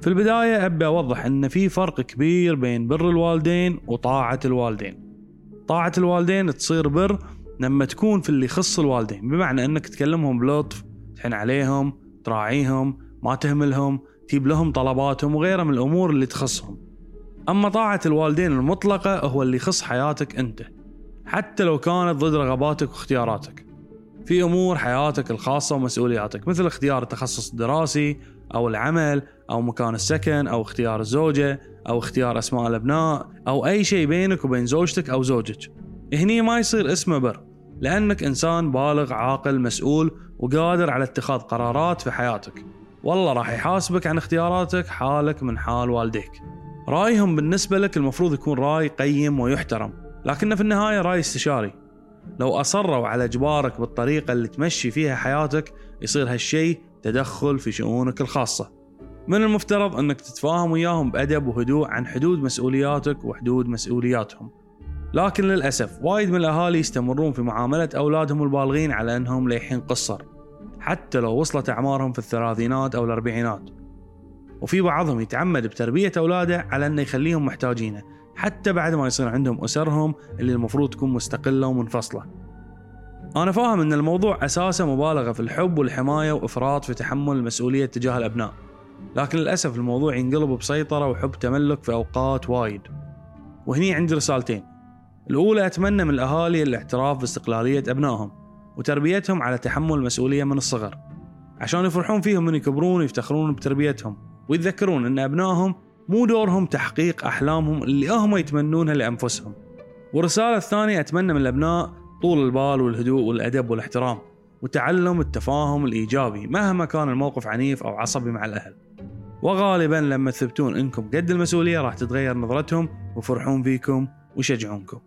في البداية أبي أوضح أن في فرق كبير بين بر الوالدين وطاعة الوالدين. طاعة الوالدين تصير بر لما تكون في اللي يخص الوالدين بمعنى أنك تكلمهم بلطف تحن عليهم تراعيهم ما تهملهم تجيب لهم طلباتهم وغيرها من الأمور اللي تخصهم. أما طاعة الوالدين المطلقة هو اللي يخص حياتك أنت حتى لو كانت ضد رغباتك واختياراتك. في أمور حياتك الخاصة ومسؤولياتك مثل اختيار التخصص الدراسي أو العمل أو مكان السكن أو اختيار الزوجة أو اختيار أسماء الأبناء أو أي شيء بينك وبين زوجتك أو زوجك. هني ما يصير اسمه بر لأنك إنسان بالغ عاقل مسؤول وقادر على اتخاذ قرارات في حياتك. والله راح يحاسبك عن اختياراتك حالك من حال والديك. رأيهم بالنسبة لك المفروض يكون رأي قيم ويحترم لكنه في النهاية رأي استشاري. لو أصروا على إجبارك بالطريقة اللي تمشي فيها حياتك يصير هالشيء تدخل في شؤونك الخاصة. من المفترض أنك تتفاهم وياهم بأدب وهدوء عن حدود مسؤولياتك وحدود مسؤولياتهم. لكن للأسف وايد من الأهالي يستمرون في معاملة أولادهم البالغين على أنهم ليحين قصر حتى لو وصلت أعمارهم في الثلاثينات أو الأربعينات. وفي بعضهم يتعمد بتربية أولاده على أنه يخليهم محتاجينه. حتى بعد ما يصير عندهم أسرهم اللي المفروض تكون مستقلة ومنفصلة. أنا فاهم أن الموضوع أساسه مبالغة في الحب والحماية وإفراط في تحمل المسؤولية تجاه الأبناء. لكن للأسف الموضوع ينقلب بسيطرة وحب تملك في أوقات وايد. وهني عندي رسالتين. الأولى أتمنى من الأهالي الاعتراف باستقلالية أبنائهم وتربيتهم على تحمل المسؤولية من الصغر عشان يفرحون فيهم من يكبرون ويفتخرون بتربيتهم ويتذكرون أن أبنائهم مو دورهم تحقيق أحلامهم اللي هم يتمنونها لأنفسهم. والرسالة الثانية أتمنى من الأبناء طول البال والهدوء والأدب والاحترام وتعلم التفاهم الإيجابي مهما كان الموقف عنيف أو عصبي مع الأهل. وغالبا لما تثبتون إنكم قد المسؤولية راح تتغير نظرتهم ويفرحون فيكم ويشجعونكم